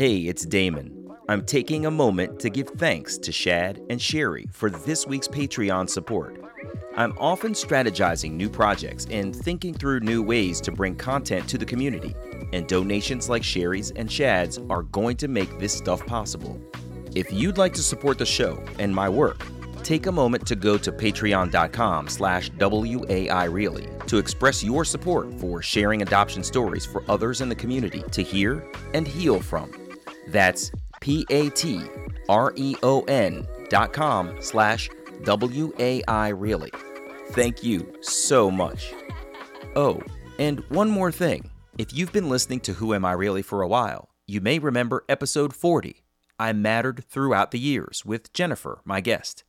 Hey, it's Damon. I'm taking a moment to give thanks to Shad and Sherry for this week's Patreon support. I'm often strategizing new projects and thinking through new ways to bring content to the community, and donations like Sherry's and Shad's are going to make this stuff possible. If you'd like to support the show and my work, take a moment to go to patreon.com slash waireally to express your support for sharing adoption stories for others in the community to hear and heal from. That's p-a-t-r-e-o-n dot com slash w-a-i-really. Thank you so much. Oh, and one more thing. If you've been listening to Who Am I Really for a while, you may remember episode 40, I Mattered Throughout the Years, with Jennifer, my guest.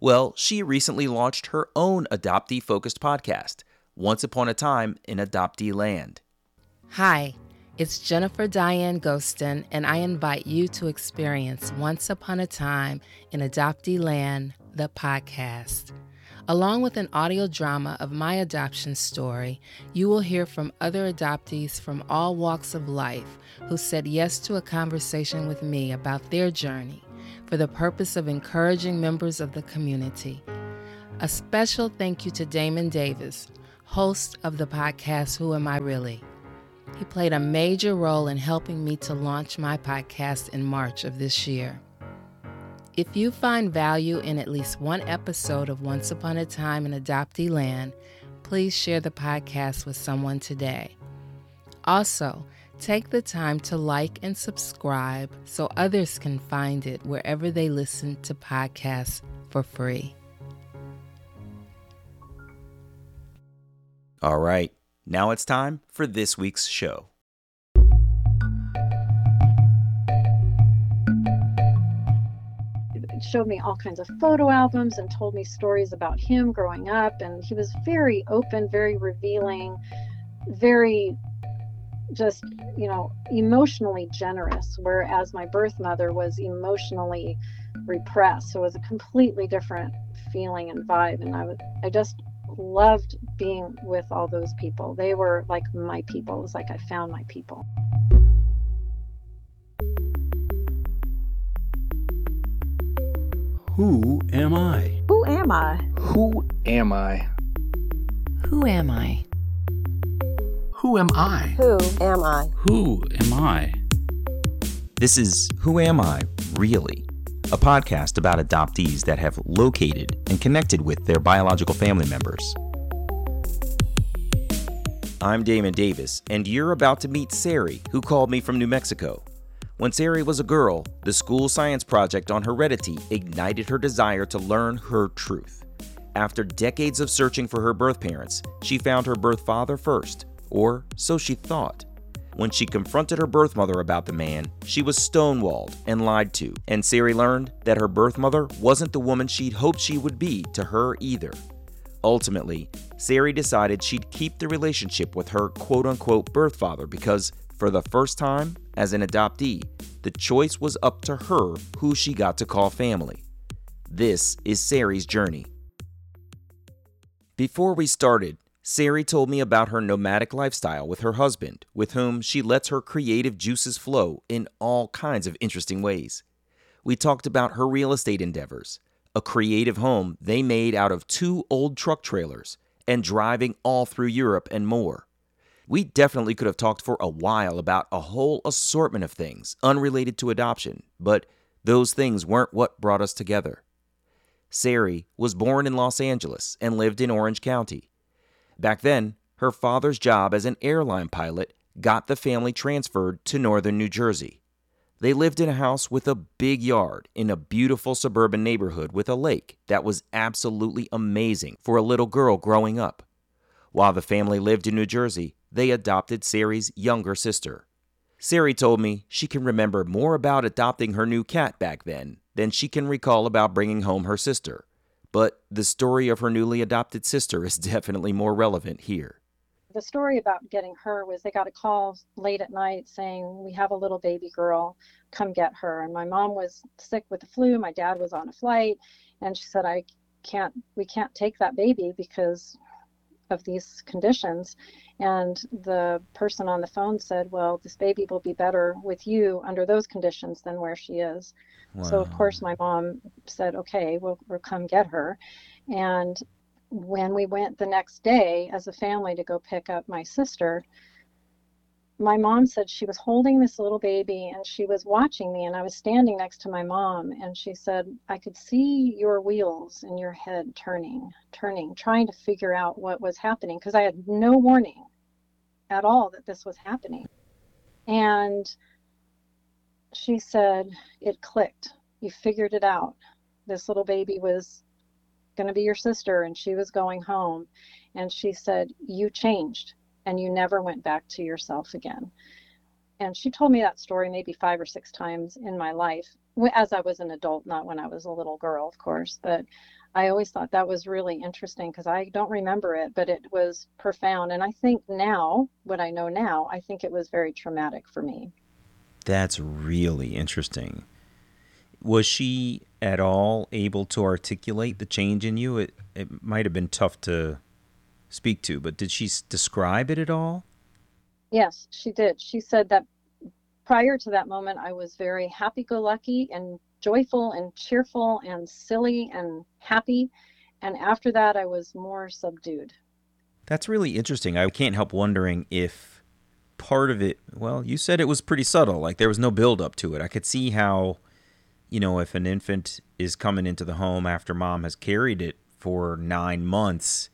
Well, she recently launched her own adoptee focused podcast, Once Upon a Time in Adoptee Land. Hi, it's Jennifer Diane Gostin, and I invite you to experience Once Upon a Time in Adoptee Land, the podcast. Along with an audio drama of my adoption story, you will hear from other adoptees from all walks of life who said yes to a conversation with me about their journey for the purpose of encouraging members of the community. A special thank you to Damon Davis, host of the podcast Who Am I Really? He played a major role in helping me to launch my podcast in March of this year. If you find value in at least one episode of Once Upon a Time in Adoptee Land, please share the podcast with someone today. Also, Take the time to like and subscribe so others can find it wherever they listen to podcasts for free. All right, now it's time for this week's show. showed me all kinds of photo albums and told me stories about him growing up and he was very open very revealing very just you know emotionally generous whereas my birth mother was emotionally repressed so it was a completely different feeling and vibe and i was i just loved being with all those people they were like my people it was like i found my people who am i who am i who am i who am i who am I? Who am I? Who am I? This is Who Am I, Really? A podcast about adoptees that have located and connected with their biological family members. I'm Damon Davis, and you're about to meet Sari, who called me from New Mexico. When Sari was a girl, the school science project on heredity ignited her desire to learn her truth. After decades of searching for her birth parents, she found her birth father first or so she thought. When she confronted her birth mother about the man, she was stonewalled and lied to, and Sari learned that her birth mother wasn't the woman she'd hoped she would be to her either. Ultimately, Sari decided she'd keep the relationship with her quote unquote birth father because, for the first time as an adoptee, the choice was up to her who she got to call family. This is Sari's journey. Before we started, Sari told me about her nomadic lifestyle with her husband, with whom she lets her creative juices flow in all kinds of interesting ways. We talked about her real estate endeavors, a creative home they made out of two old truck trailers, and driving all through Europe and more. We definitely could have talked for a while about a whole assortment of things unrelated to adoption, but those things weren't what brought us together. Sari was born in Los Angeles and lived in Orange County. Back then, her father's job as an airline pilot got the family transferred to northern New Jersey. They lived in a house with a big yard in a beautiful suburban neighborhood with a lake that was absolutely amazing for a little girl growing up. While the family lived in New Jersey, they adopted Sari's younger sister. Sari told me she can remember more about adopting her new cat back then than she can recall about bringing home her sister but the story of her newly adopted sister is definitely more relevant here. The story about getting her was they got a call late at night saying, We have a little baby girl, come get her. And my mom was sick with the flu, my dad was on a flight, and she said, I can't, we can't take that baby because of these conditions. And the person on the phone said, Well, this baby will be better with you under those conditions than where she is. Wow. So, of course, my mom said, Okay, we'll, we'll come get her. And when we went the next day as a family to go pick up my sister, my mom said she was holding this little baby and she was watching me and I was standing next to my mom and she said I could see your wheels in your head turning turning trying to figure out what was happening because I had no warning at all that this was happening. And she said it clicked. You figured it out. This little baby was going to be your sister and she was going home. And she said you changed and you never went back to yourself again. And she told me that story maybe five or six times in my life as I was an adult, not when I was a little girl, of course. But I always thought that was really interesting because I don't remember it, but it was profound. And I think now, what I know now, I think it was very traumatic for me. That's really interesting. Was she at all able to articulate the change in you? It it might have been tough to speak to, but did she describe it at all? Yes, she did. She said that prior to that moment, I was very happy go lucky and joyful and cheerful and silly and happy. And after that, I was more subdued. That's really interesting. I can't help wondering if part of it, well, you said it was pretty subtle, like there was no build up to it. I could see how, you know, if an infant is coming into the home after mom has carried it for nine months,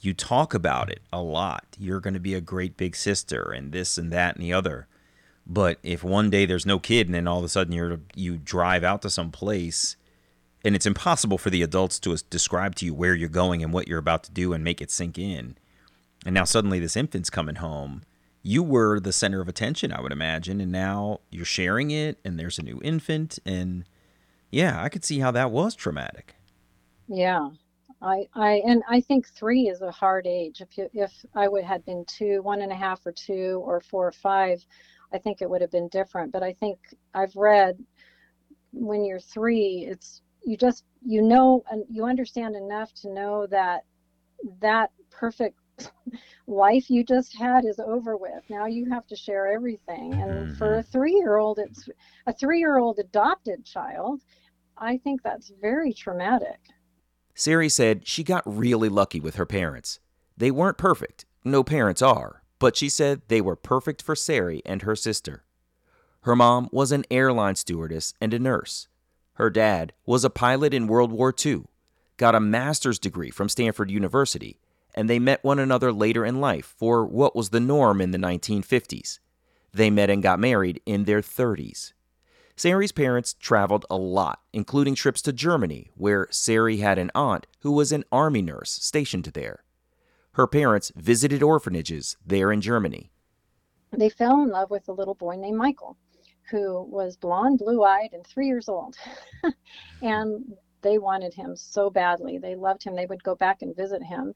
you talk about it a lot. You're going to be a great big sister and this and that and the other. But if one day there's no kid and then all of a sudden you're you drive out to some place and it's impossible for the adults to describe to you where you're going and what you're about to do and make it sink in. And now suddenly this infant's coming home. You were the center of attention, I would imagine, and now you're sharing it and there's a new infant and yeah, I could see how that was traumatic. Yeah, I, I and I think three is a hard age. If you, if I would had been two, one and a half, or two, or four or five, I think it would have been different. But I think I've read when you're three, it's you just you know and you understand enough to know that that perfect life you just had is over with. Now you have to share everything. And mm-hmm. for a three year old, it's a three year old adopted child. I think that's very traumatic. Sari said she got really lucky with her parents. They weren't perfect, no parents are, but she said they were perfect for Sari and her sister. Her mom was an airline stewardess and a nurse. Her dad was a pilot in World War II, got a master's degree from Stanford University, and they met one another later in life for what was the norm in the 1950s. They met and got married in their 30s. Sari's parents traveled a lot, including trips to Germany, where Sari had an aunt who was an army nurse stationed there. Her parents visited orphanages there in Germany. They fell in love with a little boy named Michael, who was blonde, blue eyed, and three years old. and they wanted him so badly. They loved him. They would go back and visit him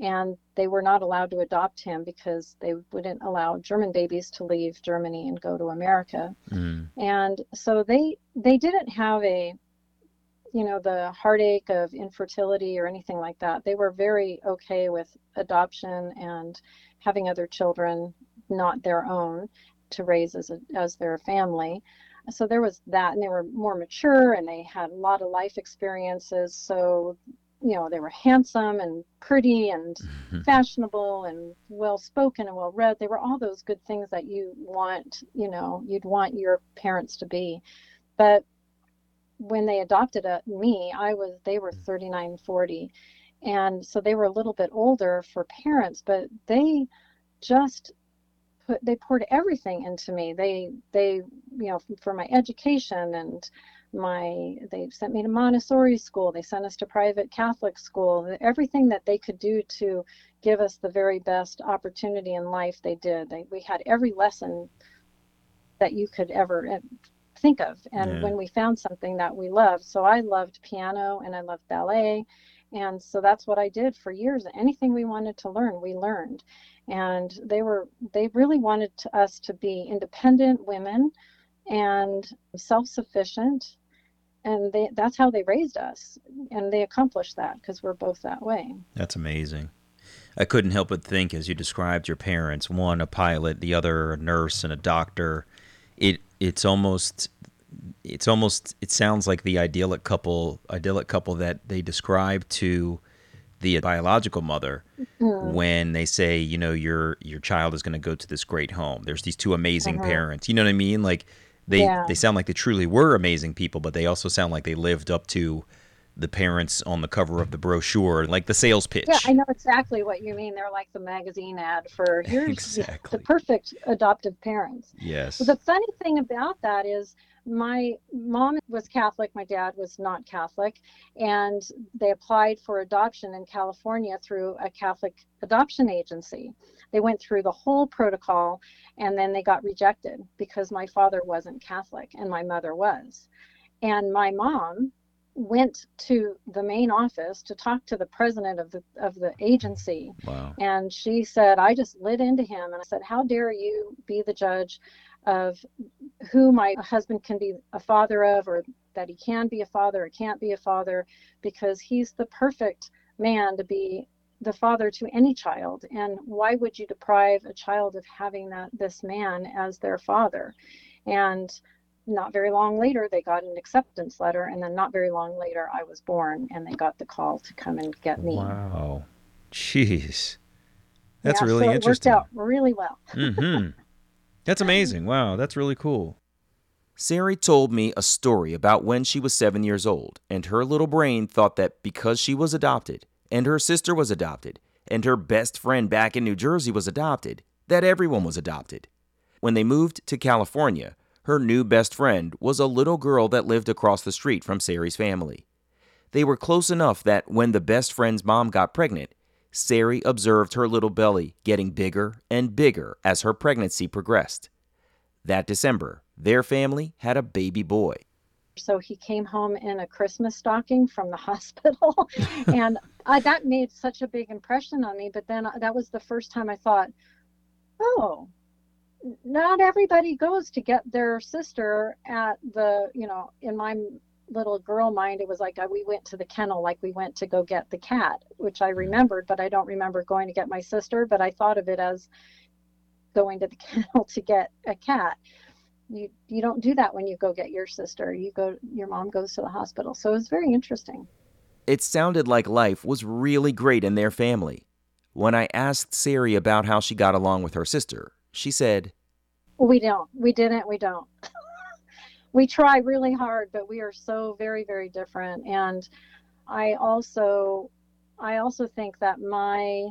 and they were not allowed to adopt him because they wouldn't allow German babies to leave Germany and go to America. Mm. And so they they didn't have a you know the heartache of infertility or anything like that. They were very okay with adoption and having other children not their own to raise as a, as their family. So there was that, and they were more mature and they had a lot of life experiences. So you know they were handsome and pretty and mm-hmm. fashionable and well spoken and well read they were all those good things that you want you know you'd want your parents to be. But when they adopted a, uh, me i was they were 39 40 and so they were a little bit older for parents but they just put they poured everything into me. They they you know for my education and my they sent me to montessori school. They sent us to private catholic school. Everything that they could do to give us the very best opportunity in life they did. They, we had every lesson that you could ever eh, think of. And yeah. when we found something that we loved so i loved piano and i loved ballet. And so that's what i did for years. Anything we wanted to learn we learned. And they were they really wanted to, us to be independent women and self-sufficient and they that's how they raised us and they accomplished that because we're both that way that's amazing I couldn't help but think as you described your parents, one a pilot, the other a nurse and a doctor. It it's almost it's almost it sounds like the idyllic couple idyllic couple that they describe to the biological mother mm-hmm. when they say, you know, your your child is going to go to this great home. There's these two amazing mm-hmm. parents. You know what I mean? Like they yeah. they sound like they truly were amazing people, but they also sound like they lived up to the parents on the cover of the brochure, like the sales pitch. Yeah, I know exactly what you mean. They're like the magazine ad for here's exactly. the perfect adoptive parents. Yes. the funny thing about that is my mom was Catholic, my dad was not Catholic, and they applied for adoption in California through a Catholic adoption agency. They went through the whole protocol and then they got rejected because my father wasn't Catholic and my mother was. And my mom went to the main office to talk to the president of the of the agency wow. and she said i just lit into him and i said how dare you be the judge of who my husband can be a father of or that he can be a father or can't be a father because he's the perfect man to be the father to any child. And why would you deprive a child of having that this man as their father? And not very long later they got an acceptance letter and then not very long later i was born and they got the call to come and get me. Wow. Jeez. That's yeah, really so interesting it worked out really well. Mm-hmm. That's amazing wow that's really cool Sari told me a story about when she was seven years old, and her little brain thought that because she was adopted, and her sister was adopted, and her best friend back in New Jersey was adopted, that everyone was adopted. When they moved to California, her new best friend was a little girl that lived across the street from Sari's family. They were close enough that when the best friend's mom got pregnant, Sari observed her little belly getting bigger and bigger as her pregnancy progressed. That December, their family had a baby boy. So he came home in a Christmas stocking from the hospital. and I, that made such a big impression on me. But then uh, that was the first time I thought, oh, not everybody goes to get their sister at the you know in my little girl mind it was like uh, we went to the kennel like we went to go get the cat which i remembered but i don't remember going to get my sister but i thought of it as going to the kennel to get a cat you you don't do that when you go get your sister you go your mom goes to the hospital so it was very interesting it sounded like life was really great in their family when i asked sari about how she got along with her sister she said, We don't. We didn't. We don't. we try really hard, but we are so very, very different. And I also, I also think that my,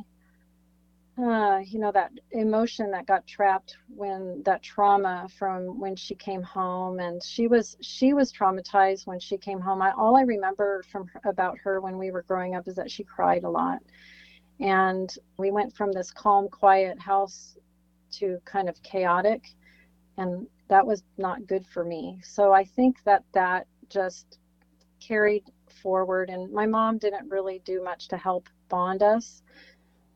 uh, you know, that emotion that got trapped when that trauma from when she came home, and she was she was traumatized when she came home. I all I remember from about her when we were growing up is that she cried a lot, and we went from this calm, quiet house to kind of chaotic and that was not good for me. So i think that that just carried forward and my mom didn't really do much to help bond us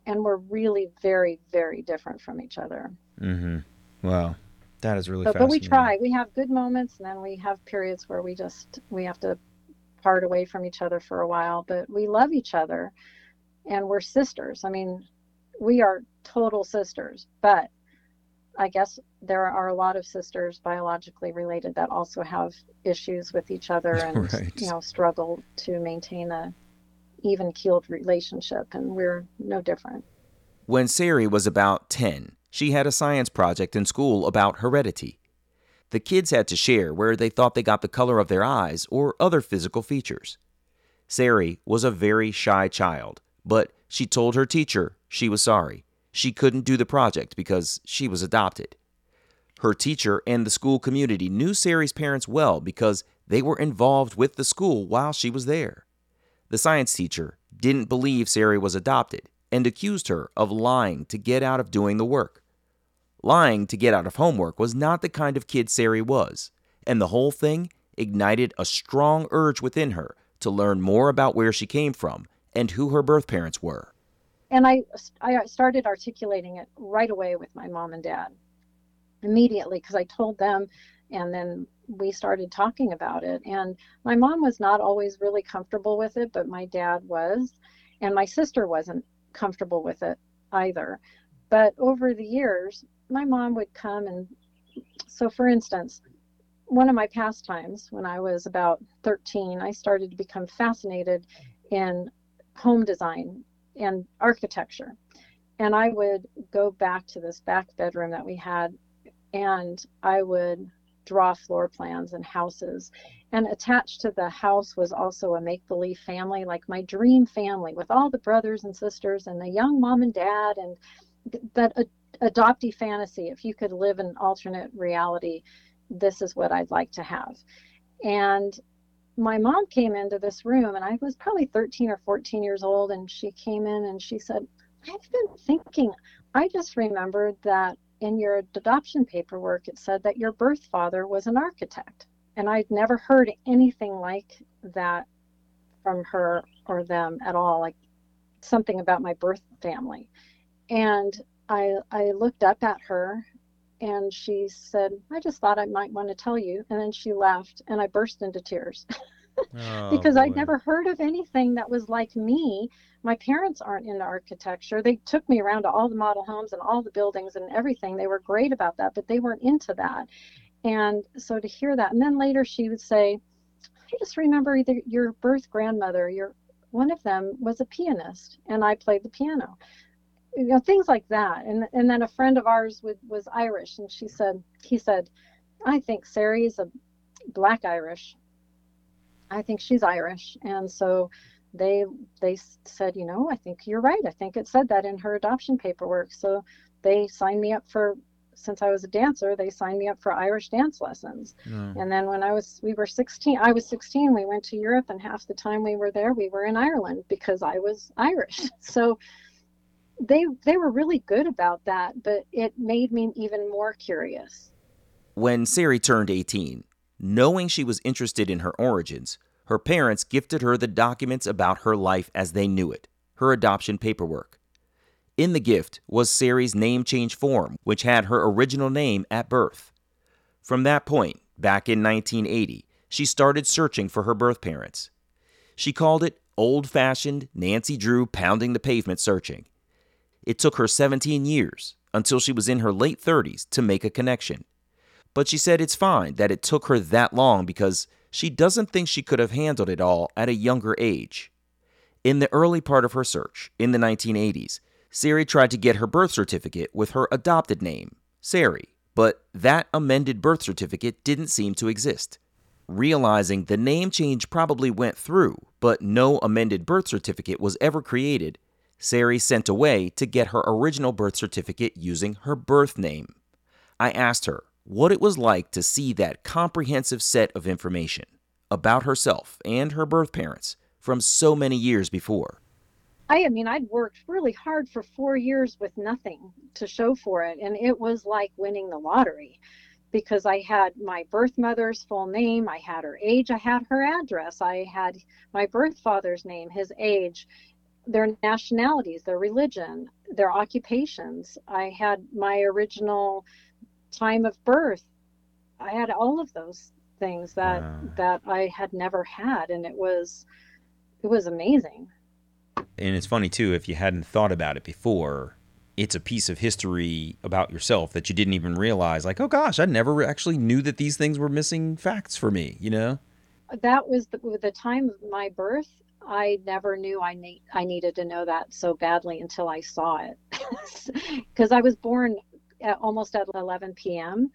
and we're really very very different from each other. Mm-hmm. Wow. That is really but, but we try. We have good moments and then we have periods where we just we have to part away from each other for a while but we love each other and we're sisters. I mean we are total sisters but I guess there are a lot of sisters biologically related that also have issues with each other and right. you know struggle to maintain a even keeled relationship and we're no different. When Sari was about 10, she had a science project in school about heredity. The kids had to share where they thought they got the color of their eyes or other physical features. Sari was a very shy child, but she told her teacher she was sorry she couldn't do the project because she was adopted. Her teacher and the school community knew Sari's parents well because they were involved with the school while she was there. The science teacher didn't believe Sari was adopted and accused her of lying to get out of doing the work. Lying to get out of homework was not the kind of kid Sari was, and the whole thing ignited a strong urge within her to learn more about where she came from and who her birth parents were and I, I started articulating it right away with my mom and dad immediately because I told them and then we started talking about it and my mom was not always really comfortable with it but my dad was and my sister wasn't comfortable with it either. But over the years, my mom would come and so for instance, one of my pastimes when I was about 13, I started to become fascinated in home design and architecture. And I would go back to this back bedroom that we had and I would draw floor plans and houses. And attached to the house was also a make believe family, like my dream family with all the brothers and sisters and the young mom and dad and that adoptee fantasy. If you could live an alternate reality, this is what I'd like to have. And my mom came into this room and I was probably 13 or 14 years old and she came in and she said, I've been thinking, I just remembered that in your adoption paperwork it said that your birth father was an architect. And I'd never heard anything like that from her or them at all, like something about my birth family. And I I looked up at her and she said, I just thought I might want to tell you. And then she laughed and I burst into tears. oh, because boy. I'd never heard of anything that was like me. My parents aren't into architecture. They took me around to all the model homes and all the buildings and everything. They were great about that, but they weren't into that. And so to hear that, and then later she would say, I just remember either your birth grandmother, your one of them was a pianist, and I played the piano you know things like that. And and then a friend of ours would, was irish and she said he said i think is a black irish. I think she's irish. And so they they said you know i think you're right. I think it said that in her adoption paperwork. So they signed me up for since i was a dancer they signed me up for irish dance lessons. And then when i was we were 16 i was 16 we went to europe and half the time we were there we were in ireland because i was irish. So they they were really good about that, but it made me even more curious. When Sari turned 18, knowing she was interested in her origins, her parents gifted her the documents about her life as they knew it, her adoption paperwork. In the gift was Sari's name change form, which had her original name at birth. From that point, back in 1980, she started searching for her birth parents. She called it old fashioned Nancy Drew pounding the pavement searching it took her 17 years until she was in her late 30s to make a connection. But she said it's fine that it took her that long because she doesn't think she could have handled it all at a younger age. In the early part of her search, in the 1980s, Sari tried to get her birth certificate with her adopted name, Sari, but that amended birth certificate didn't seem to exist. Realizing the name change probably went through, but no amended birth certificate was ever created, Sari sent away to get her original birth certificate using her birth name. I asked her what it was like to see that comprehensive set of information about herself and her birth parents from so many years before. I, mean, I'd worked really hard for four years with nothing to show for it, and it was like winning the lottery because I had my birth mother's full name, I had her age, I had her address, I had my birth father's name, his age, their nationalities, their religion, their occupations. I had my original time of birth. I had all of those things that wow. that I had never had and it was it was amazing. And it's funny too if you hadn't thought about it before, it's a piece of history about yourself that you didn't even realize like, "Oh gosh, I never actually knew that these things were missing facts for me," you know? That was the, the time of my birth I never knew I need I needed to know that so badly until I saw it, because I was born at, almost at 11 p.m.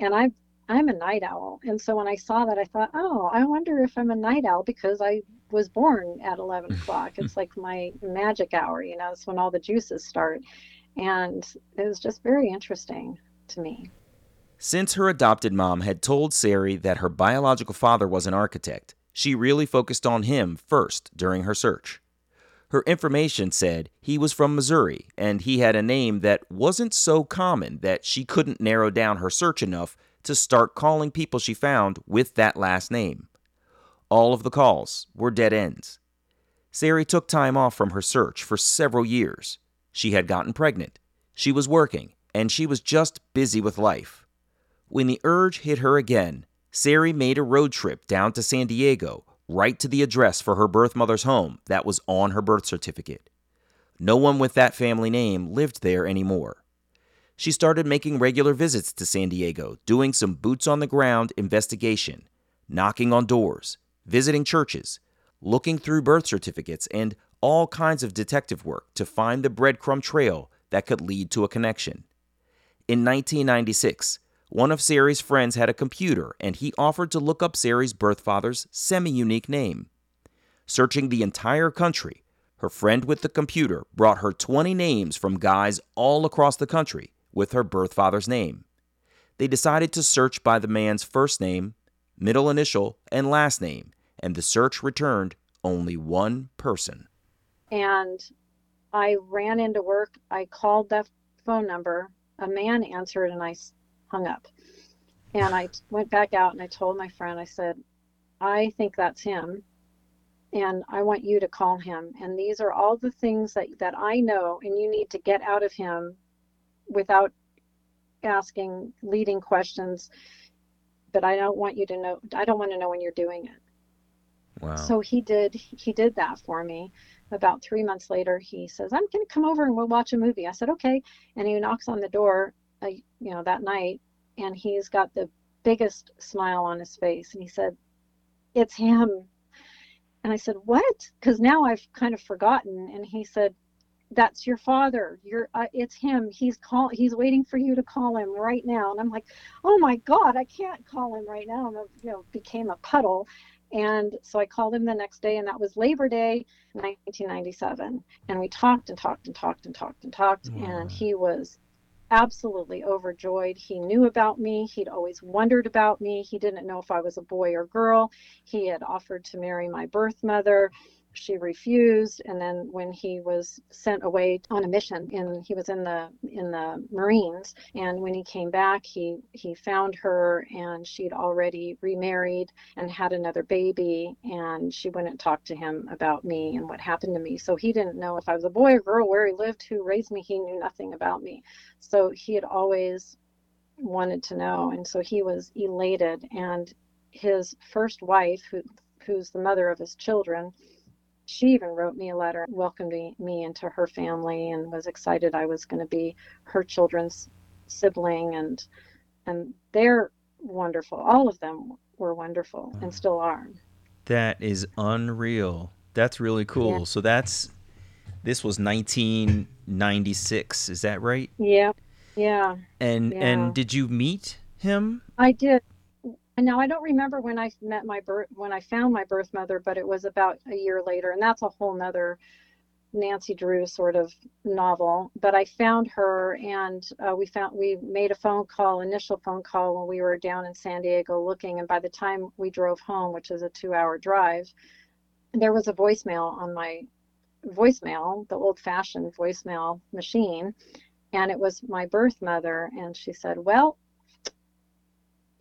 and I I'm a night owl, and so when I saw that, I thought, oh, I wonder if I'm a night owl because I was born at 11 o'clock. It's like my magic hour, you know. It's when all the juices start, and it was just very interesting to me. Since her adopted mom had told Sari that her biological father was an architect, she really focused on him first during her search. Her information said he was from Missouri and he had a name that wasn't so common that she couldn't narrow down her search enough to start calling people she found with that last name. All of the calls were dead ends. Sari took time off from her search for several years. She had gotten pregnant, she was working, and she was just busy with life. When the urge hit her again, Sari made a road trip down to San Diego, right to the address for her birth mother's home that was on her birth certificate. No one with that family name lived there anymore. She started making regular visits to San Diego, doing some boots on the ground investigation, knocking on doors, visiting churches, looking through birth certificates, and all kinds of detective work to find the breadcrumb trail that could lead to a connection. In 1996, one of Sari's friends had a computer and he offered to look up Sari's birth father's semi unique name. Searching the entire country, her friend with the computer brought her 20 names from guys all across the country with her birth father's name. They decided to search by the man's first name, middle initial, and last name, and the search returned only one person. And I ran into work. I called that phone number. A man answered, and I hung up. And I went back out and I told my friend, I said, I think that's him. And I want you to call him. And these are all the things that, that I know, and you need to get out of him without asking leading questions. But I don't want you to know, I don't want to know when you're doing it. Wow. So he did, he did that for me. About three months later, he says, I'm going to come over and we'll watch a movie. I said, okay. And he knocks on the door uh, you know, that night, and he's got the biggest smile on his face, and he said, "It's him." And I said, "What?" Because now I've kind of forgotten. And he said, "That's your father. You're. Uh, it's him. He's call. He's waiting for you to call him right now." And I'm like, "Oh my God, I can't call him right now." And I, you know, became a puddle. And so I called him the next day, and that was Labor Day, 1997. And we talked and talked and talked and talked and talked, wow. and he was absolutely overjoyed. He knew about me. He'd always wondered about me. He didn't know if I was a boy or girl. He had offered to marry my birth mother she refused and then when he was sent away on a mission and he was in the in the marines and when he came back he he found her and she'd already remarried and had another baby and she wouldn't talk to him about me and what happened to me. So he didn't know if i was a boy or girl where he lived who raised me. He knew nothing about me. So he had always wanted to know and so he was elated. And his first wife who who's the mother of his children she even wrote me a letter welcoming me into her family and was excited I was going to be her children's sibling and and they're wonderful. All of them were wonderful and still are. That is unreal. That's really cool. Yeah. So that's this was 1996, is that right? Yeah. Yeah. And yeah. and did you meet him? I did. And now I don't remember when I met my birth when I found my birth mother, but it was about a year later, and that's a whole nother Nancy Drew sort of novel. But I found her, and uh, we found we made a phone call, initial phone call when we were down in San Diego looking, and by the time we drove home, which is a two-hour drive, there was a voicemail on my voicemail, the old-fashioned voicemail machine, and it was my birth mother, and she said, "Well."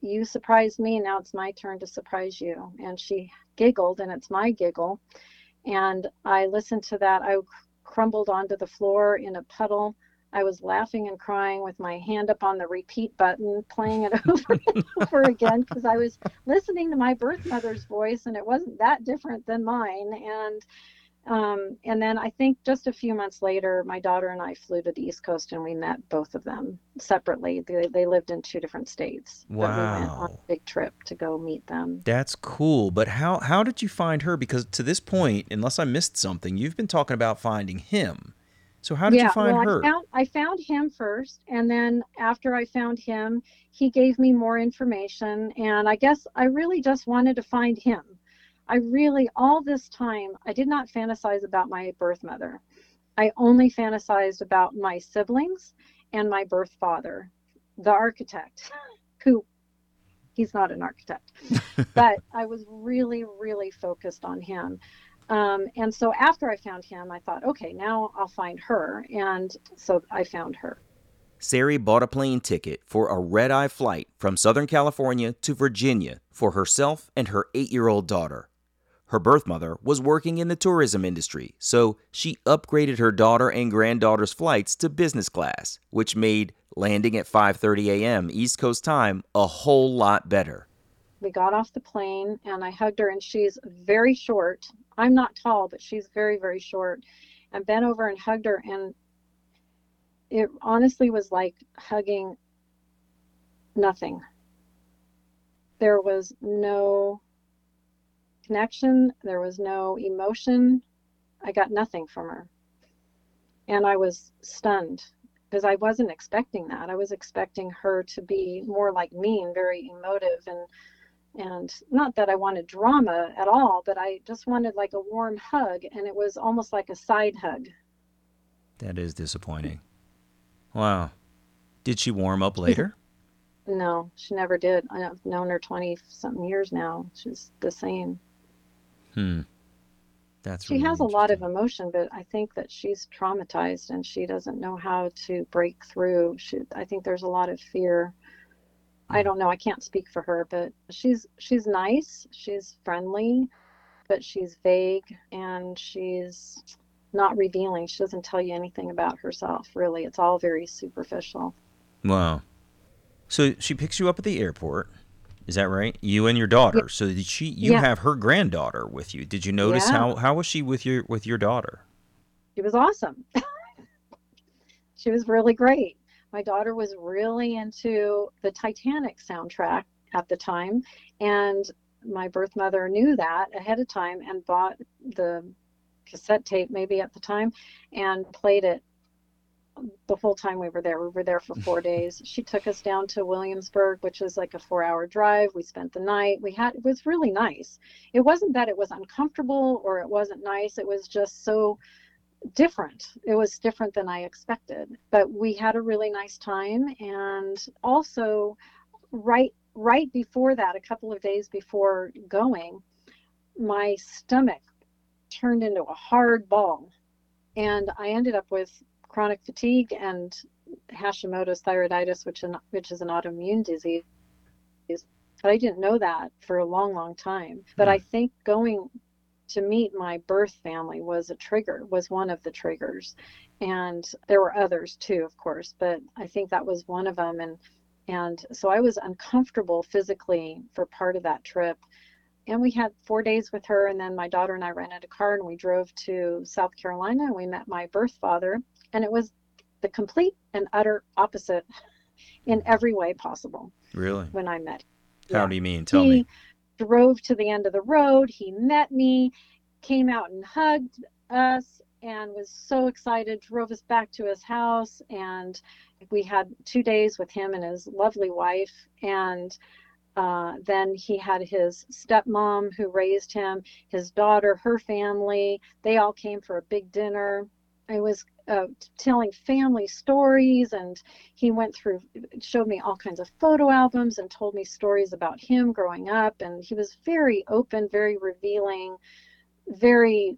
You surprised me now it's my turn to surprise you. And she giggled and it's my giggle. And i listened to that. I crumbled onto the floor in a puddle. I was laughing and crying with my hand up on the repeat button playing it over and over again because i was listening to my birth mother's voice and it wasn't that different than mine. And um, and then I think just a few months later, my daughter and I flew to the East Coast and we met both of them separately. They, they lived in two different states. Wow. We went on a big trip to go meet them. That's cool. But how, how did you find her? Because to this point, unless I missed something, you've been talking about finding him. So how did yeah, you find well, her? I found, I found him first, and then after I found him, he gave me more information, and I guess I really just wanted to find him. I really, all this time, I did not fantasize about my birth mother. I only fantasized about my siblings and my birth father, the architect, who he's not an architect, but I was really, really focused on him. Um, and so after I found him, I thought, okay, now I'll find her. And so I found her. Sari bought a plane ticket for a red eye flight from Southern California to Virginia for herself and her eight year old daughter. Her birth mother was working in the tourism industry, so she upgraded her daughter and granddaughter's flights to business class, which made landing at 5:30 a.m. East Coast time a whole lot better. We got off the plane and I hugged her and she's very short. I'm not tall, but she's very very short. and bent over and hugged her. And it honestly was like hugging nothing. There was no connection, there was no emotion. I got nothing from her. And I was stunned because I wasn't expecting that. I was expecting her to be more like me and very emotive and and not that I wanted drama at all, but I just wanted like a warm hug and it was almost like a side hug. That is disappointing. Wow. Did she warm up later? No, she never did. I've known her 20 something years now. She's the same. Hmm. That's she really has a lot of emotion, but I think that she's traumatized and she doesn't know how to break through. She, I think there's a lot of fear. I don't know. I can't speak for her, but she's she's nice. She's friendly, but she's vague and she's not revealing. She doesn't tell you anything about herself, really. It's all very superficial. Wow. So she picks you up at the airport. Is that right? You and your daughter. So did she you Yeah. have her granddaughter with you. Did you notice Yeah. how how was she with your with your daughter? She was awesome. she was really great. My daughter was really into the Titanic soundtrack at the time, and my birth mother knew that ahead of time and bought the cassette tape maybe at the time and played it the whole time we were there. We were there for four days. She took us down to Williamsburg, which is like a four hour drive. We spent the night. We had, it was really nice. It wasn't that it was uncomfortable or it wasn't nice. It was just so different. It was different than I expected. But we had a really nice time. And also, right right before that, a couple of days before going, my stomach turned into a hard ball. And I ended up with chronic fatigue and Hashimoto's thyroiditis, which, an, which is an autoimmune disease. But I didn't know that for a long, long time. But hmm. I think going to meet my birth family was a trigger, was one of the triggers. And there were others too, of course, but I think that was one of them. And and so I was uncomfortable physically for part of that trip. And we had four days with her, and then my daughter and I rented a car and we drove to South Carolina and we met my birth father. And it was the complete and utter opposite in every way possible Really? when I met him. How Yeah. do you mean? Tell me? he me. drove to the end of the road. He met me, came out and hugged us, and was so excited. Drove us back to his house, and we had two days with him and his lovely wife. And uh, then he had his stepmom who raised him, his daughter, her family. They all came for a big dinner. I was uh, telling family stories, and he went through, showed me all kinds of photo albums, and told me stories about him growing up. And he was very open, very revealing, very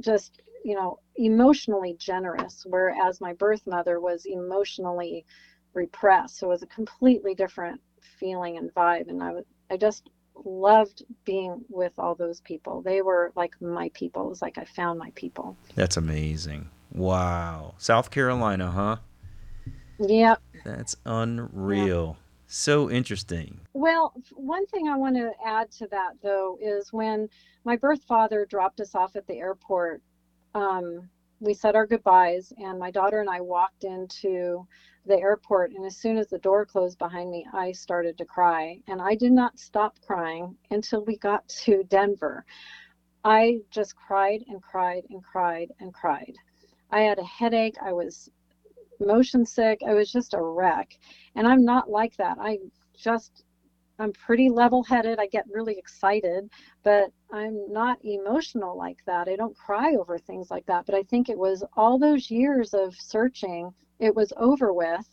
just, you know, emotionally generous. Whereas my birth mother was emotionally repressed, so it was a completely different feeling and vibe. And I was, I just loved being with all those people. They were like my people. It was like I found my people. That's amazing. Wow. South Carolina, huh? Yep. That's unreal. So interesting. Well, one thing I want to add to that, though, is when my birth father dropped us off at the airport, um, we said our goodbyes, and my daughter and I walked into the airport. And as soon as the door closed behind me, I started to cry. And I did not stop crying until we got to Denver. I just cried and cried and cried and cried. I had a headache. I was motion sick. I was just a wreck. And I'm not like that. I just I'm pretty level-headed. I get really excited, but I'm not emotional like that. I don't cry over things like that. But I think it was all those years of searching, it was over with,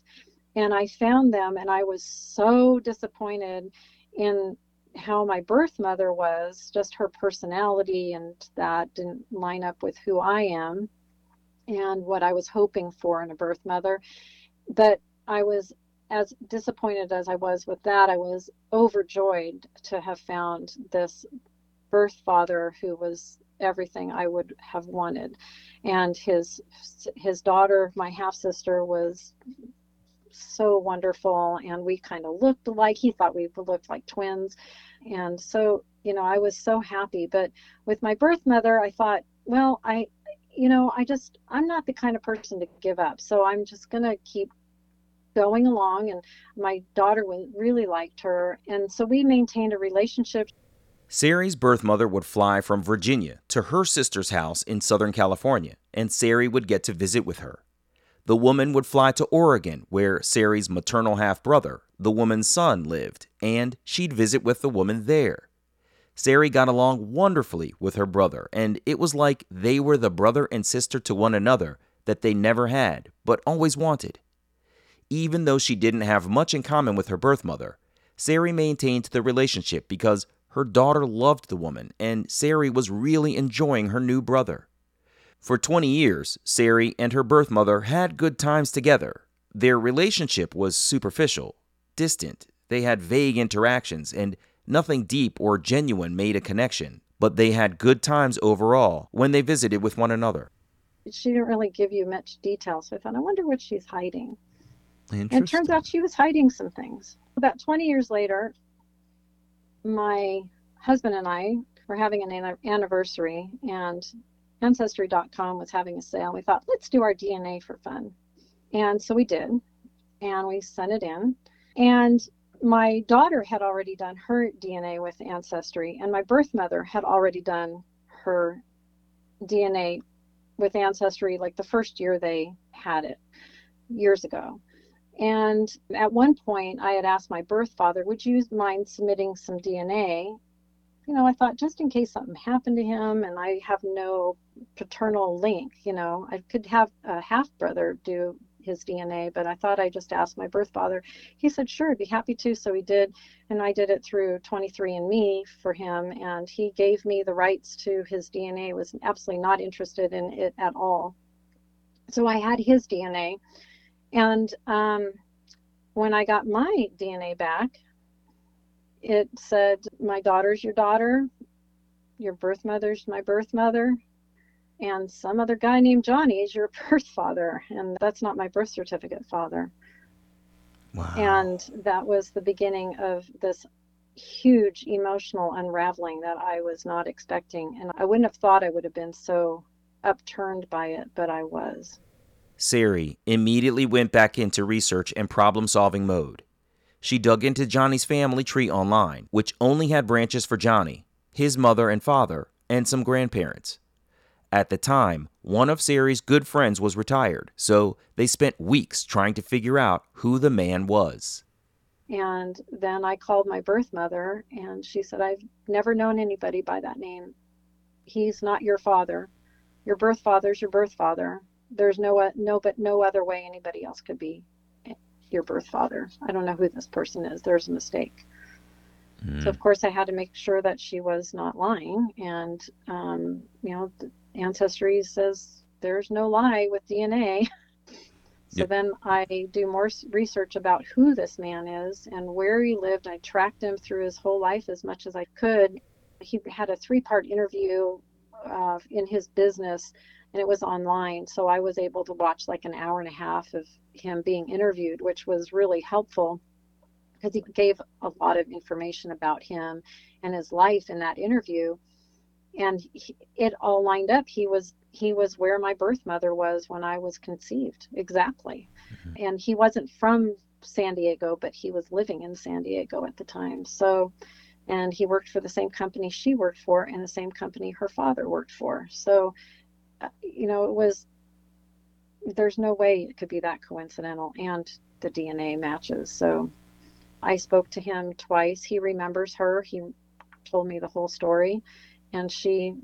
and I found them and I was so disappointed in how my birth mother was, just her personality and that didn't line up with who I am and what I was hoping for in a birth mother. But I was as disappointed as I was with that, I was overjoyed to have found this birth father who was everything I would have wanted. And his his daughter, my half sister, was so wonderful, and we kind of looked alike. He thought we looked like twins, and so you know I was so happy. But with my birth mother, I thought, well, I you know, I just, I'm not the kind of person to give up. So I'm just going to keep going along. And my daughter really liked her. And so we maintained a relationship. Sari's birth mother would fly from Virginia to her sister's house in Southern California, and Sari would get to visit with her. The woman would fly to Oregon, where Sari's maternal half brother, the woman's son, lived, and she'd visit with the woman there. Sari got along wonderfully with her brother, and it was like they were the brother and sister to one another that they never had, but always wanted. Even though she didn't have much in common with her birth mother, Sari maintained the relationship because her daughter loved the woman, and Sari was really enjoying her new brother. For 20 years, Sari and her birth mother had good times together. Their relationship was superficial, distant. They had vague interactions, and Nothing deep or genuine made a connection, but they had good times overall when they visited with one another. She didn't really give you much detail, so I thought, I wonder what she's hiding. And it turns out she was hiding some things. About 20 years later, my husband and I were having an anniversary, and Ancestry.com was having a sale. We thought, let's do our DNA for fun. And so we did, and we sent it in. And my daughter had already done her DNA with Ancestry, and my birth mother had already done her DNA with Ancestry like the first year they had it years ago. And at one point, I had asked my birth father, Would you mind submitting some DNA? You know, I thought just in case something happened to him and I have no paternal link, you know, I could have a half brother do his DNA, but I thought I just asked my birth father. He said, sure, I'd be happy to. So he did. And I did it through 23andMe for him. And he gave me the rights to his DNA, was absolutely not interested in it at all. So I had his DNA. And um, when I got my DNA back, it said, my daughter's your daughter, your birth mother's my birth mother, and some other guy named Johnny is your birth father, and that's not my birth certificate father. Wow. And that was the beginning of this huge emotional unraveling that I was not expecting. And I wouldn't have thought I would have been so upturned by it, but I was. Sari immediately went back into research and problem solving mode. She dug into Johnny's family tree online, which only had branches for Johnny, his mother and father, and some grandparents. At the time, one of Sari's good friends was retired, so they spent weeks trying to figure out who the man was. And then I called my birth mother, and she said, I've never known anybody by that name. He's not your father. Your birth father's your birth father. There's no no but no other way anybody else could be your birth father. I don't know who this person is. There's a mistake. Mm. So of course I had to make sure that she was not lying, and um, you know Ancestry says there's no lie with DNA. so yep. then I do more research about who this man is and where he lived. I tracked him through his whole life as much as I could. He had a three part interview uh, in his business and it was online. So I was able to watch like an hour and a half of him being interviewed, which was really helpful because he gave a lot of information about him and his life in that interview and he, it all lined up. He was he was where my birth mother was when i was conceived exactly. Mm-hmm. and he wasn't from san diego but he was living in san diego at the time. So and he worked for the same company she worked for and the same company her father worked for. So uh, you know it was there's no way it could be that coincidental and the dna matches. So i spoke to him twice. He remembers her. He told me the whole story and she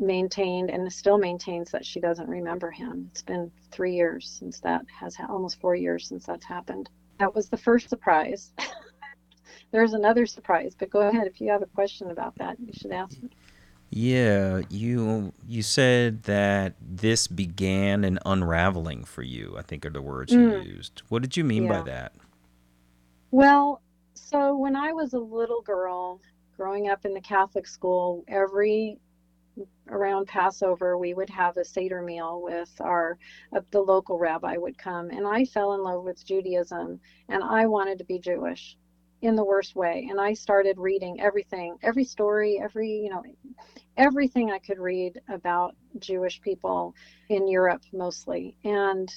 maintained and still maintains that she doesn't remember him. It's been three years since that has almost four years since that's happened. That was the first surprise. There's another surprise, but go ahead if you have a question about that. You should ask me. Yeah, you you said that this began an unraveling for you. I think are the words mm. you used. What did you mean yeah. by that? Well, so when I was a little girl, growing up in the Catholic school, every around Passover, we would have a Seder meal with our, uh, the local rabbi would come. And I fell in love with Judaism and I wanted to be Jewish. in the worst way. And I started reading everything, every story, every, you know, everything I could read about Jewish people in Europe mostly. And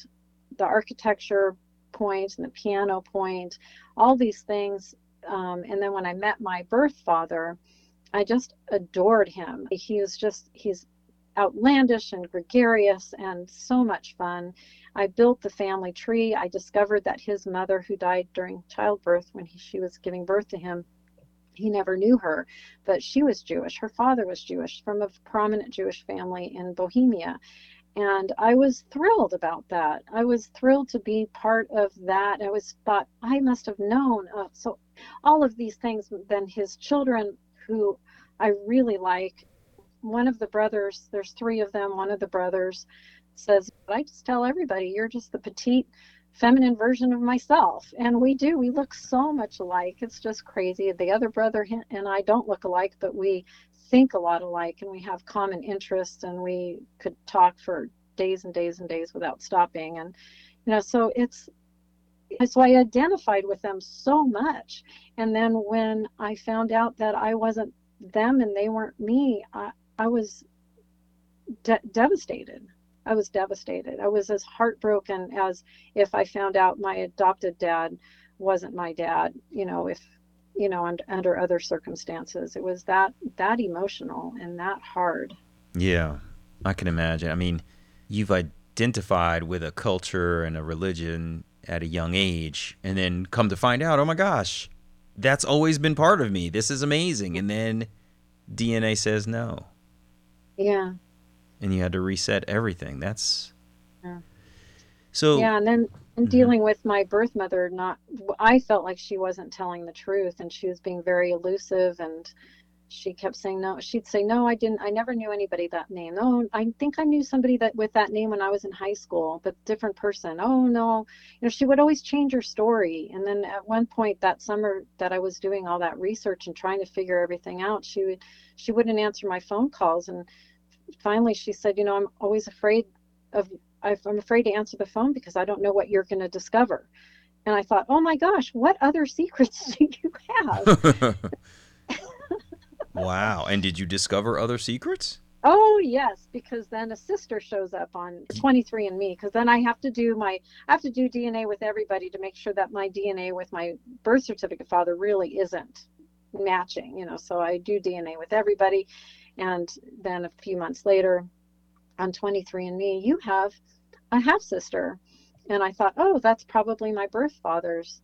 the architecture point and the piano point, all these things. Um, and then when I met my birth father, I just adored him. He was just, he's outlandish and gregarious and so much fun. I built the family tree. I discovered that his mother, who died during childbirth when he, she was giving birth to him, he never knew her, but she was Jewish. Her father was Jewish from a prominent Jewish family in Bohemia. And I was thrilled about that. I was thrilled to be part of that. I was thought I must have known. Uh, so all of these things, then his children, who I really like, one of the brothers, there's three of them, one of the brothers says, I just tell everybody, you're just the petite feminine version of myself. And we do. We look so much alike. It's just crazy. The other brother and I don't look alike, but we think a lot alike and we have common interests and we could talk for days and days and days without stopping. And, you know, so it's, so I identified with them so much. And then when I found out that I wasn't them and they weren't me, I, I was de- devastated. I was devastated. I was as heartbroken as if I found out my adopted dad wasn't my dad, you know, if you know, and under other circumstances. It was that that emotional and that hard. Yeah. I can imagine. I mean, you've identified with a culture and a religion at a young age and then come to find out, "Oh my gosh, that's always been part of me. This is amazing." And then DNA says no. Yeah and you had to reset everything. That's yeah. so. Yeah, and then in mm-hmm. dealing with my birth mother, not I felt like she wasn't telling the truth, and she was being very elusive, and she kept saying no. She'd say no, I didn't. I never knew anybody that name. Oh, I think I knew somebody that with that name when I was in high school, but different person. Oh no, you know, she would always change her story. And then at one point that summer that I was doing all that research and trying to figure everything out, she would she wouldn't answer my phone calls and finally she said, you know, I'm always afraid of, I'm afraid to answer the phone because I don't know what you're going to discover. And I thought, oh my gosh, what other secrets do you have? wow. And did you discover other secrets? Oh yes, because then a sister shows up on 23andMe. Because then I have to do my I have to do DNA with everybody to make sure that my DNA with my birth certificate father really isn't matching. You know, so I do DNA with everybody, and then a few months later, on 23andMe, you have a half sister. And I thought, oh, that's probably my birth father's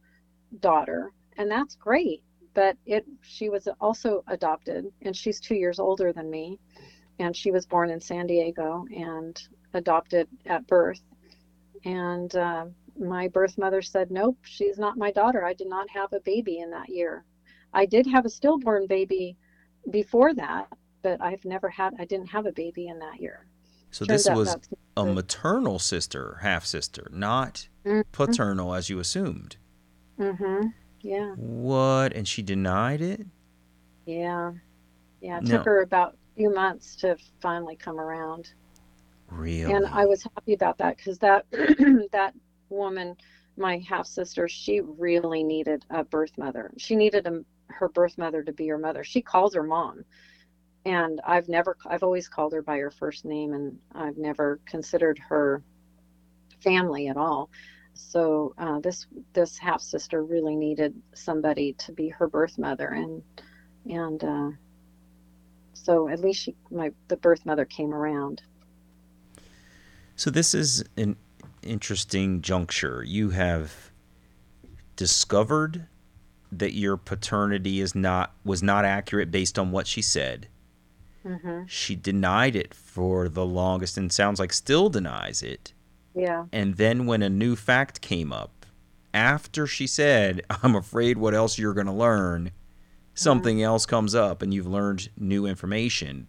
daughter. And that's great. But it she was also adopted and she's two years older than me. And she was born in San Diego and adopted at birth. And uh, my birth mother said, nope, she's not my daughter. I did not have a baby in that year. I did have a stillborn baby before that, but I've never had, I didn't have a baby in that year. So Turns this was a maternal sister, half sister, not mm-hmm. paternal as you assumed. Mm-hmm. Yeah. What? And she denied it? Yeah. Yeah. It no. took her about a few months to finally come around. Really? And I was happy about that because that that woman, my half sister, she really needed a birth mother. She needed a, her birth mother to be her mother. She calls her mom and I've never I've always called her by her first name and I've never considered her family at all. So uh, this this half sister really needed somebody to be her birth mother and and uh, so at least she my the birth mother came around. So this is an interesting juncture. You have discovered that your paternity is not was not accurate based on what she said Mm-hmm. She denied it for the longest and sounds like still denies it. Yeah. And then when a new fact came up, after she said, I'm afraid what else you're going to learn, something mm-hmm. else comes up and you've learned new information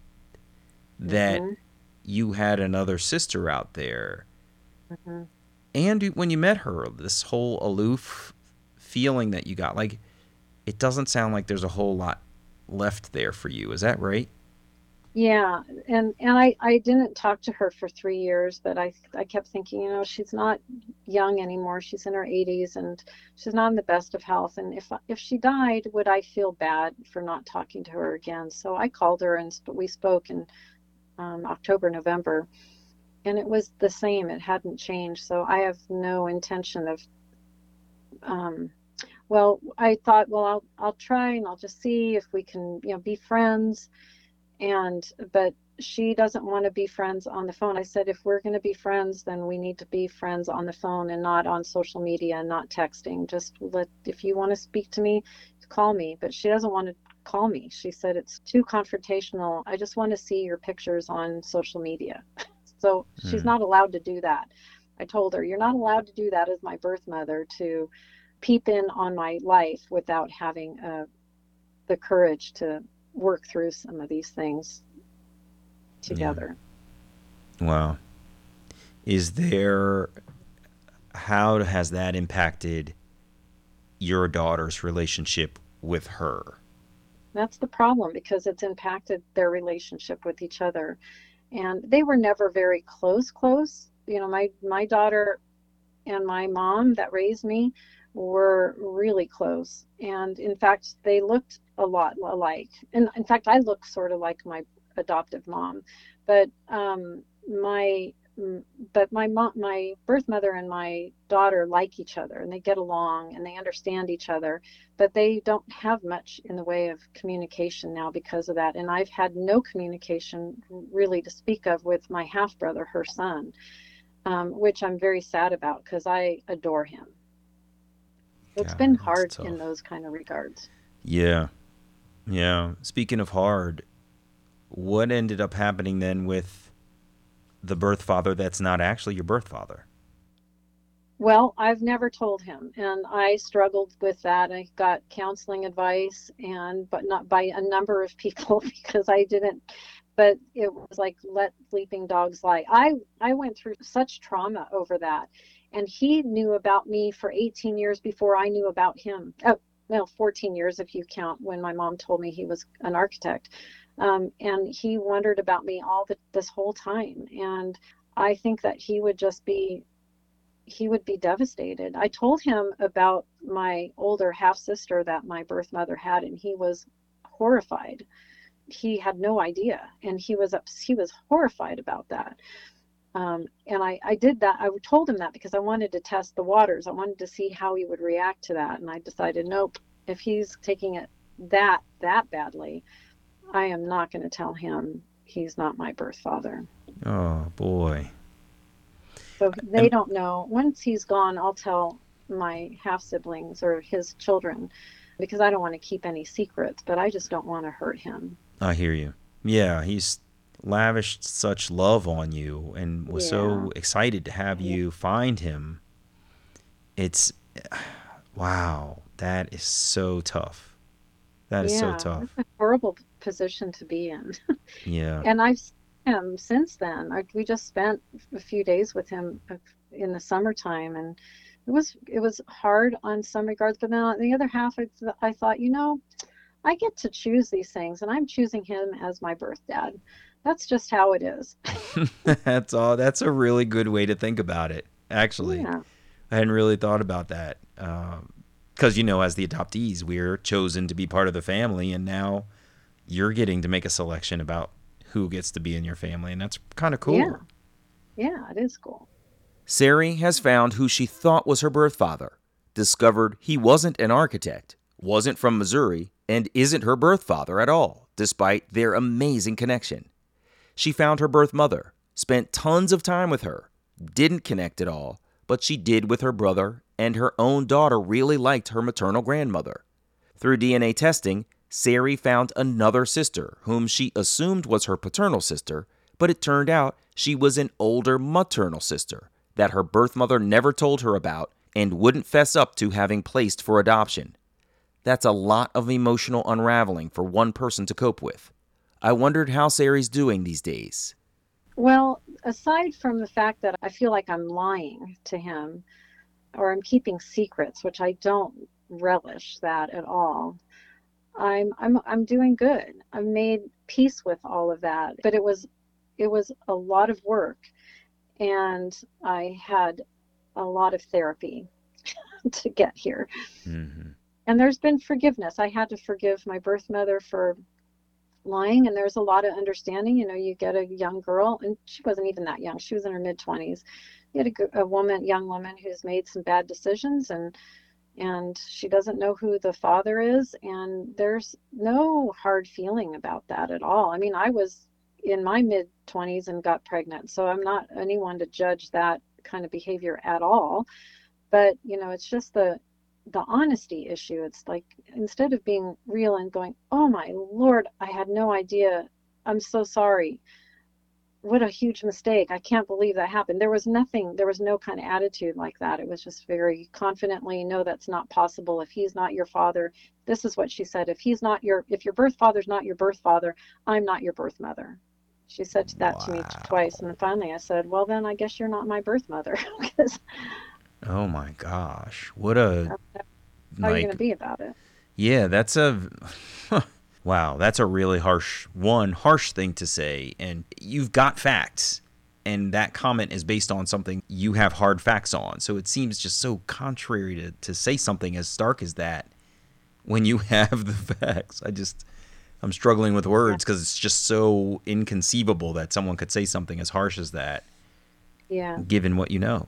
that mm-hmm. you had another sister out there. Mm-hmm. And when you met her, this whole aloof feeling that you got, like, it doesn't sound like there's a whole lot left there for you. Is that right? Yeah, and and I I didn't talk to her for three years, but I I kept thinking, you know, she's not young anymore. She's in her 80s and she's not in the best of health. And if if she died, would I feel bad for not talking to her again? So I called her and we spoke in um, October, November, and it was the same. It hadn't changed. So I have no intention of. Um, well, I thought, well, I'll I'll try and I'll just see if we can, you know, be friends and but she doesn't want to be friends on the phone. I said, if we're going to be friends, then we need to be friends on the phone and not on social media and not texting. Just let, if you want to speak to me, call me. But she doesn't want to call me. She said, it's too confrontational. I just want to see your pictures on social media. so hmm. she's not allowed to do that. I told her, you're not allowed to do that as my birth mother to peep in on my life without having uh, the courage to work through some of these things together. Yeah. Wow. Is there, how has that impacted your daughter's relationship with her? That's the problem because it's impacted their relationship with each other. And they were never very close, close. You know, my, my daughter and my mom that raised me were really close. And in fact, they looked a lot alike. And in fact, I look sort of like my adoptive mom. But um, my but my mom, my birth mother and my daughter like each other and they get along and they understand each other but they don't have much in the way of communication now because of that and i've had no communication really to speak of with my half brother her son um, which i'm very sad about because i adore him it's yeah, been hard in those kind of regards. Yeah. Yeah. Speaking of hard, what ended up happening then with the birth father that's not actually your birth father? Well, I've never told him, and I struggled with that. I got counseling advice, and but not by a number of people because I didn't. But it was like let sleeping dogs lie. I I went through such trauma over that, and he knew about me for 18 years before I knew about him. Oh, well, 14 years if you count when my mom told me he was an architect. Um, and he wondered about me all the, this whole time. And I think that he would just be he would be devastated. I told him about my older half sister that my birth mother had, and he was horrified. He had no idea, and he was he was horrified about that. Um, and I, I did that. I told him that because I wanted to test the waters. I wanted to see how he would react to that. And I decided, nope, if he's taking it that that badly, I am not going to tell him he's not my birth father. Oh boy. So they and, don't know. Once he's gone, I'll tell my half siblings or his children because I don't want to keep any secrets, but I just don't want to hurt him. I hear you. Yeah, he's lavished such love on you and was yeah. so excited to have you find him. It's wow, that is so tough. That is yeah, so tough. Horrible position to be in. yeah. And I've seen him since then. I, we just spent a few days with him uh, in the summertime, and it was it was hard on some regards. But then on the other half, I, I thought, you know, I get to choose these things, and I'm choosing him as my birth dad that's just how it is. that's all. That's a really good way to think about it. Actually, yeah. I hadn't really thought about that. Because um, you know, as the adoptees, we're chosen to be part of the family, and now you're getting to make a selection about who gets to be in your family, and that's kind of cool. Yeah, yeah, it is cool. Sari has found who she thought was her birth father, discovered he wasn't an architect, wasn't from Missouri, and isn't her birth father at all, despite their amazing connection. She found her birth mother, spent tons of time with her, didn't connect at all, but she did with her brother, and her own daughter really liked her maternal grandmother. Through DNA testing, Sari found another sister whom she assumed was her paternal sister, but it turned out she was an older maternal sister that her birth mother never told her about and wouldn't fess up to having placed for adoption. That's a lot of emotional unraveling for one person to cope with. I wondered how Sari's doing these days. Well, aside from the fact that I feel like I'm lying to him or I'm keeping secrets, which I don't relish that at all, I'm I'm I'm doing good. I've made peace with all of that. But it was it was a lot of work and I had a lot of therapy to get here. Mm-hmm. And there's been forgiveness. I had to forgive my birth mother for lying and there's a lot of understanding. You know you get a young girl and she wasn't even that young she was in her mid 20s you had a, a woman young woman who's made some bad decisions and and she doesn't know who the father is and there's no hard feeling about that at all. I mean i was in my mid 20s and got pregnant so i'm not anyone to judge that kind of behavior at all. But you know it's just the the honesty issue it's like instead of being real and going oh my lord i had no idea. I'm so sorry. What a huge mistake. I can't believe that happened. There was nothing there was no kind of attitude like that. It was just very confidently no that's not possible. If he's not your father this is what she said. If he's not your if your birth father's not your birth father i'm not your birth mother. She said that wow. to me twice and finally i said well then i guess you're not my birth mother Oh my gosh. What a How like, are you gonna be about it? Yeah, that's a wow, that's a really harsh one, harsh thing to say. And you've got facts. And that comment is based on something you have hard facts on. So it seems just so contrary to, to say something as stark as that when you have the facts. I just I'm struggling with words because it's just so inconceivable that someone could say something as harsh as that. Yeah. Given what you know.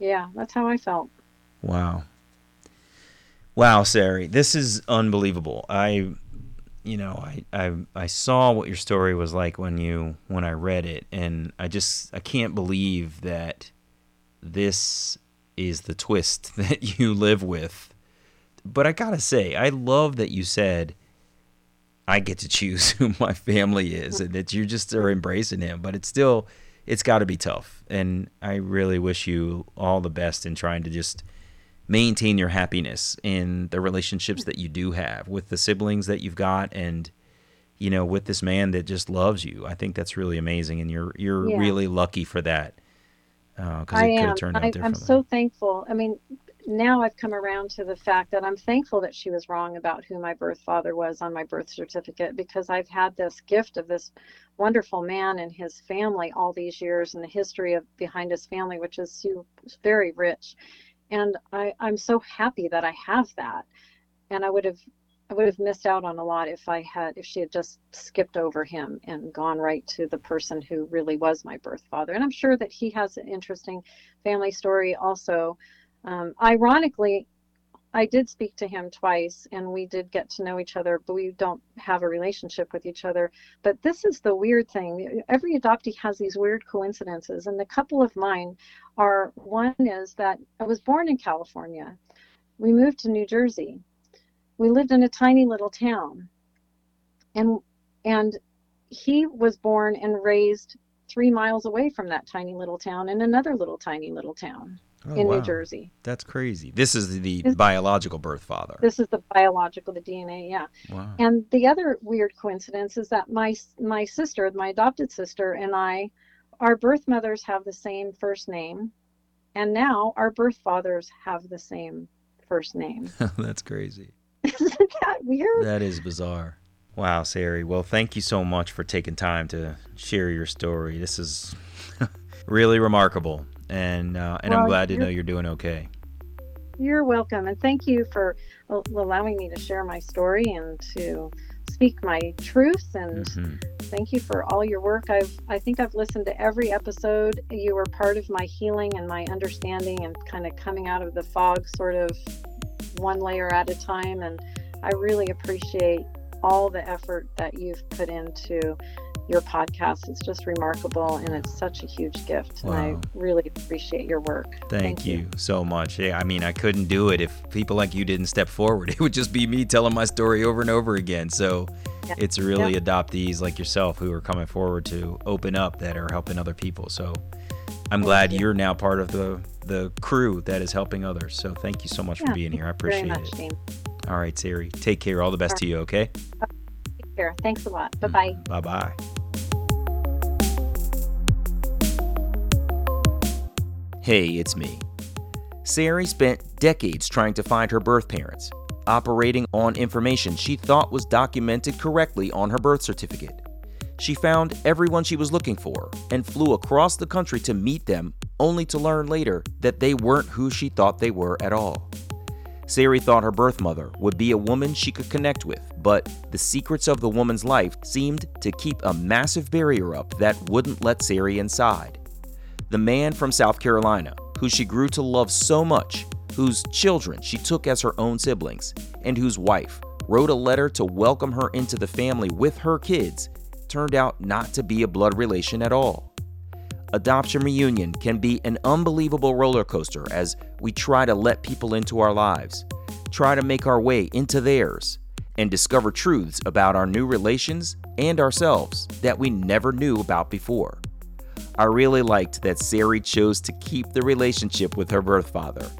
Yeah, that's how I felt. Wow. Wow, Sari, this is unbelievable. I you know, I, I I saw what your story was like when you when I read it and I just I can't believe that this is the twist that you live with. But I got to say, I love that you said I get to choose who my family is and that you just are embracing him, but it's still it's got to be tough. And I really wish you all the best in trying to just maintain your happiness in the relationships that you do have with the siblings that you've got and you know with this man that just loves you. I think that's really amazing and you're you're yeah. really lucky for that. Uh, I am. I, I'm so thankful. I mean, now I've come around to the fact that I'm thankful that she was wrong about who my birth father was on my birth certificate because I've had this gift of this wonderful man and his family all these years and the history of behind his family, which is very rich. And I, I'm so happy that I have that. And I would have I would have missed out on a lot if I had if she had just skipped over him and gone right to the person who really was my birth father. And I'm sure that he has an interesting family story also um, ironically, I did speak to him twice and we did get to know each other, but we don't have a relationship with each other. But this is the weird thing. Every adoptee has these weird coincidences. And a couple of mine are one is that I was born in California. We moved to New Jersey. We lived in a tiny little town. And and he was born and raised three miles away from that tiny little town in another little tiny little town oh, in wow. New Jersey. That's crazy. This is the this, biological birth father. This is the biological, the DNA, yeah. Wow. And the other weird coincidence is that my my sister, my adopted sister, and I, our birth mothers have the same first name, and now our birth fathers have the same first name. That's crazy. Isn't that weird? That is bizarre. Wow, Sari. Well, thank you so much for taking time to share your story. This is really remarkable and uh, and well, I'm glad to know you're doing okay. You're welcome, and thank you for allowing me to share my story and to speak my truth. And mm-hmm. thank you for all your work. I've I think I've listened to every episode. You were part of my healing and my understanding, and kind of coming out of the fog, sort of one layer at a time. And I really appreciate all the effort that you've put into your podcast. It's just remarkable and it's such a huge gift. Wow. And I really appreciate your work. Thank, Thank you. you. so much. Yeah, I mean, I couldn't do it if people like you didn't step forward. It would just be me telling my story over and over again. So yeah. it's really yeah. adoptees like yourself who are coming forward to open up that are helping other people. So I'm glad you. are now part of the the crew that is helping others. So thank you so much yeah, for being here. I appreciate much, it. Dean. All right, Sari. Take care. All the best to you, okay? Take care. Thanks a lot. Mm, bye bye bye. Bye Hey, it's me. Sari spent decades trying to find her birth parents. operating on information she thought was documented correctly on her birth certificate. She found everyone she was looking for and flew across the country to meet them, only to learn later that they weren't who she thought they were at all. Sari thought her birth mother would be a woman she could connect with, but the secrets of the woman's life seemed to keep a massive barrier up that wouldn't let Sari inside. The man from South Carolina, who she grew to love so much, whose children she took as her own siblings, and whose wife wrote a letter to welcome her into the family with her kids, turned out not to be a blood relation at all. Adoption reunion can be an unbelievable roller coaster as we try to let people into our lives, try to make our way into theirs, and discover truths about our new relations and ourselves that we never knew about before. I really liked that Sari chose to keep the relationship with her birth father.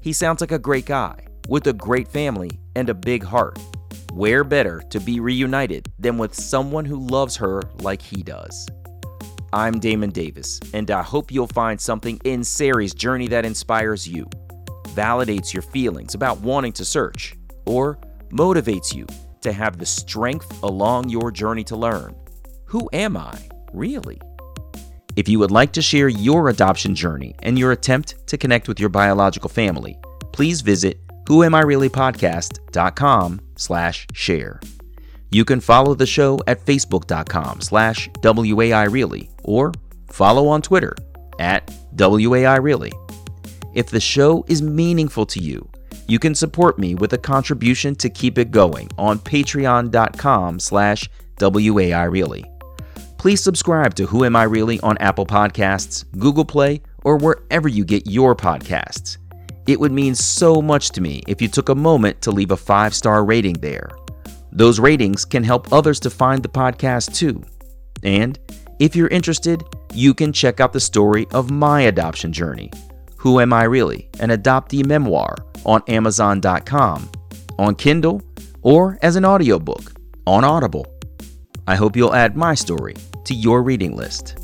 He sounds like a great guy, with a great family and a big heart. Where better to be reunited than with someone who loves her like he does? I'm Damon Davis, and I hope you'll find something in Sari's journey that inspires you, validates your feelings about wanting to search, or motivates you to have the strength along your journey to learn. Who am I, really? If you would like to share your adoption journey and your attempt to connect with your biological family, please visit whoamireallypodcast.com slash share. You can follow the show at facebook.com slash waireally or follow on Twitter at waireally. If the show is meaningful to you, you can support me with a contribution to keep it going on patreon.com slash waireally. Please subscribe to Who Am I Really on Apple Podcasts, Google Play, or wherever you get your podcasts. It would mean so much to me if you took a moment to leave a five star rating there. Those ratings can help others to find the podcast too. And if you're interested, you can check out the story of my adoption journey, Who Am I Really? An Adoptee Memoir on Amazon.com, on Kindle, or as an audiobook on Audible. I hope you'll add my story to your reading list.